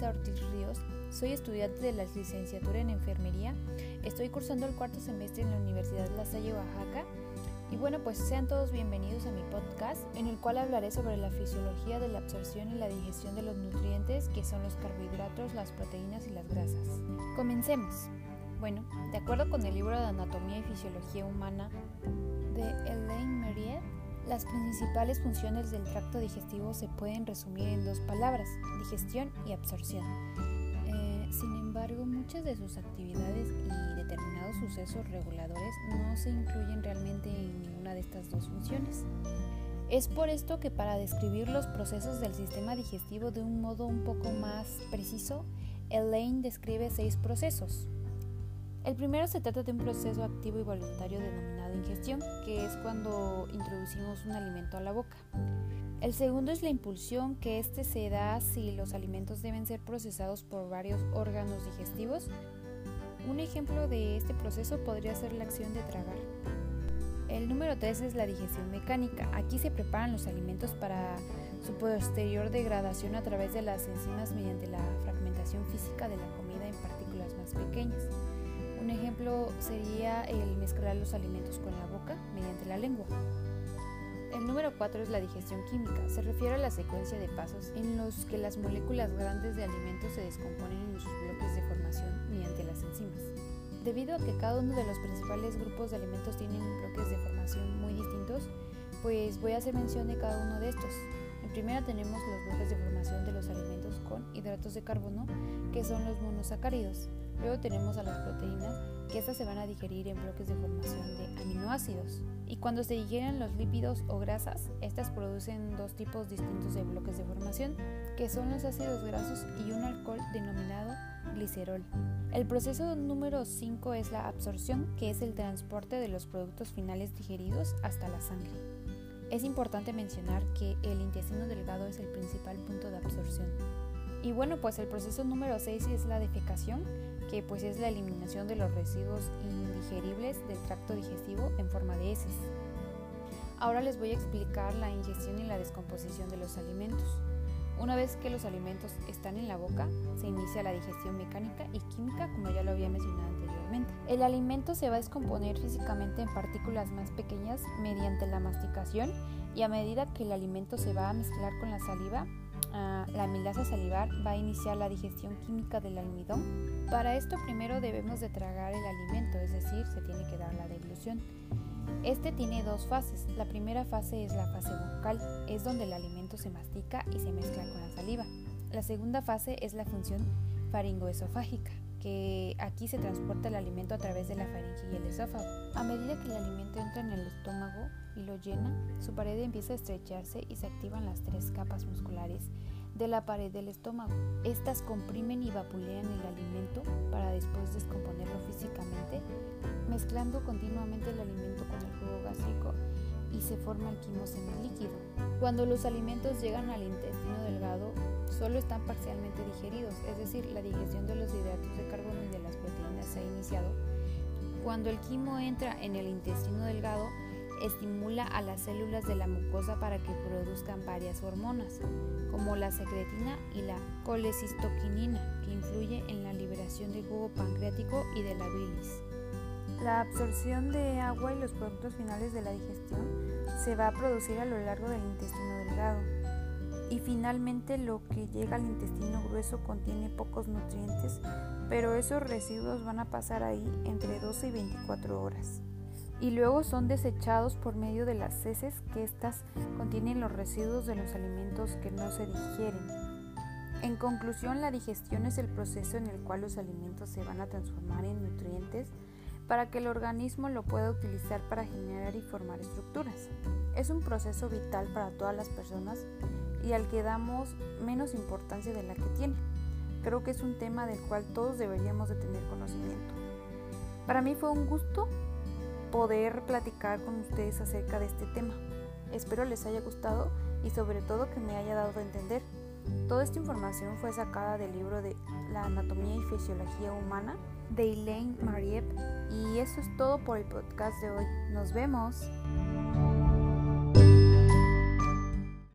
Luisa Ortiz Ríos, soy estudiante de la licenciatura en enfermería, estoy cursando el cuarto semestre en la Universidad La Salle, Oaxaca. Y bueno, pues sean todos bienvenidos a mi podcast, en el cual hablaré sobre la fisiología de la absorción y la digestión de los nutrientes, que son los carbohidratos, las proteínas y las grasas. Comencemos. Bueno, de acuerdo con el libro de Anatomía y Fisiología Humana de las principales funciones del tracto digestivo se pueden resumir en dos palabras, digestión y absorción. Eh, sin embargo, muchas de sus actividades y determinados sucesos reguladores no se incluyen realmente en ninguna de estas dos funciones. Es por esto que para describir los procesos del sistema digestivo de un modo un poco más preciso, Elaine describe seis procesos. El primero se trata de un proceso activo y voluntario denominado ingestión, que es cuando introducimos un alimento a la boca. El segundo es la impulsión, que este se da si los alimentos deben ser procesados por varios órganos digestivos. Un ejemplo de este proceso podría ser la acción de tragar. El número 3 es la digestión mecánica. Aquí se preparan los alimentos para su posterior degradación a través de las enzimas mediante la fragmentación física de la comida en partículas más pequeñas. Un ejemplo sería el mezclar los alimentos con la boca mediante la lengua. El número 4 es la digestión química. Se refiere a la secuencia de pasos en los que las moléculas grandes de alimentos se descomponen en sus bloques de formación mediante las enzimas. Debido a que cada uno de los principales grupos de alimentos tienen bloques de formación muy distintos, pues voy a hacer mención de cada uno de estos. En primera tenemos los bloques de formación de los alimentos con hidratos de carbono, que son los monosacáridos. Luego tenemos a las proteínas, que estas se van a digerir en bloques de formación de aminoácidos. Y cuando se digieren los lípidos o grasas, estas producen dos tipos distintos de bloques de formación, que son los ácidos grasos y un alcohol denominado glicerol. El proceso número 5 es la absorción, que es el transporte de los productos finales digeridos hasta la sangre. Es importante mencionar que el intestino delgado es el principal punto de absorción. Y bueno, pues el proceso número 6 es la defecación, que pues es la eliminación de los residuos indigeribles del tracto digestivo en forma de heces. Ahora les voy a explicar la ingestión y la descomposición de los alimentos. Una vez que los alimentos están en la boca, se inicia la digestión mecánica y química, como ya lo había mencionado anteriormente. El alimento se va a descomponer físicamente en partículas más pequeñas mediante la masticación y a medida que el alimento se va a mezclar con la saliva, Ah, la amilasa salivar va a iniciar la digestión química del almidón. Para esto primero debemos de tragar el alimento, es decir, se tiene que dar la deglución. Este tiene dos fases. La primera fase es la fase bucal, es donde el alimento se mastica y se mezcla con la saliva. La segunda fase es la función faringoesofágica, que aquí se transporta el alimento a través de la faringe y el esófago. A medida que el alimento entra en el estómago y lo llena, su pared empieza a estrecharse y se activan las tres capas musculares de la pared del estómago. Estas comprimen y vapulean el alimento para después descomponerlo físicamente, mezclando continuamente el alimento con el jugo gástrico y se forma el quimo semilíquido. Cuando los alimentos llegan al intestino delgado, solo están parcialmente digeridos, es decir, la digestión de los hidratos de carbono y de las proteínas se ha iniciado. Cuando el quimo entra en el intestino delgado, estimula a las células de la mucosa para que produzcan varias hormonas, como la secretina y la colecistoquinina, que influye en la liberación del jugo pancreático y de la bilis. La absorción de agua y los productos finales de la digestión se va a producir a lo largo del intestino delgado. Y finalmente lo que llega al intestino grueso contiene pocos nutrientes, pero esos residuos van a pasar ahí entre 12 y 24 horas y luego son desechados por medio de las heces que éstas contienen los residuos de los alimentos que no se digieren. En conclusión, la digestión es el proceso en el cual los alimentos se van a transformar en nutrientes para que el organismo lo pueda utilizar para generar y formar estructuras. Es un proceso vital para todas las personas y al que damos menos importancia de la que tiene. Creo que es un tema del cual todos deberíamos de tener conocimiento. Para mí fue un gusto poder platicar con ustedes acerca de este tema. Espero les haya gustado y sobre todo que me haya dado a entender. Toda esta información fue sacada del libro de La anatomía y fisiología humana de Elaine Mariep y eso es todo por el podcast de hoy. Nos vemos.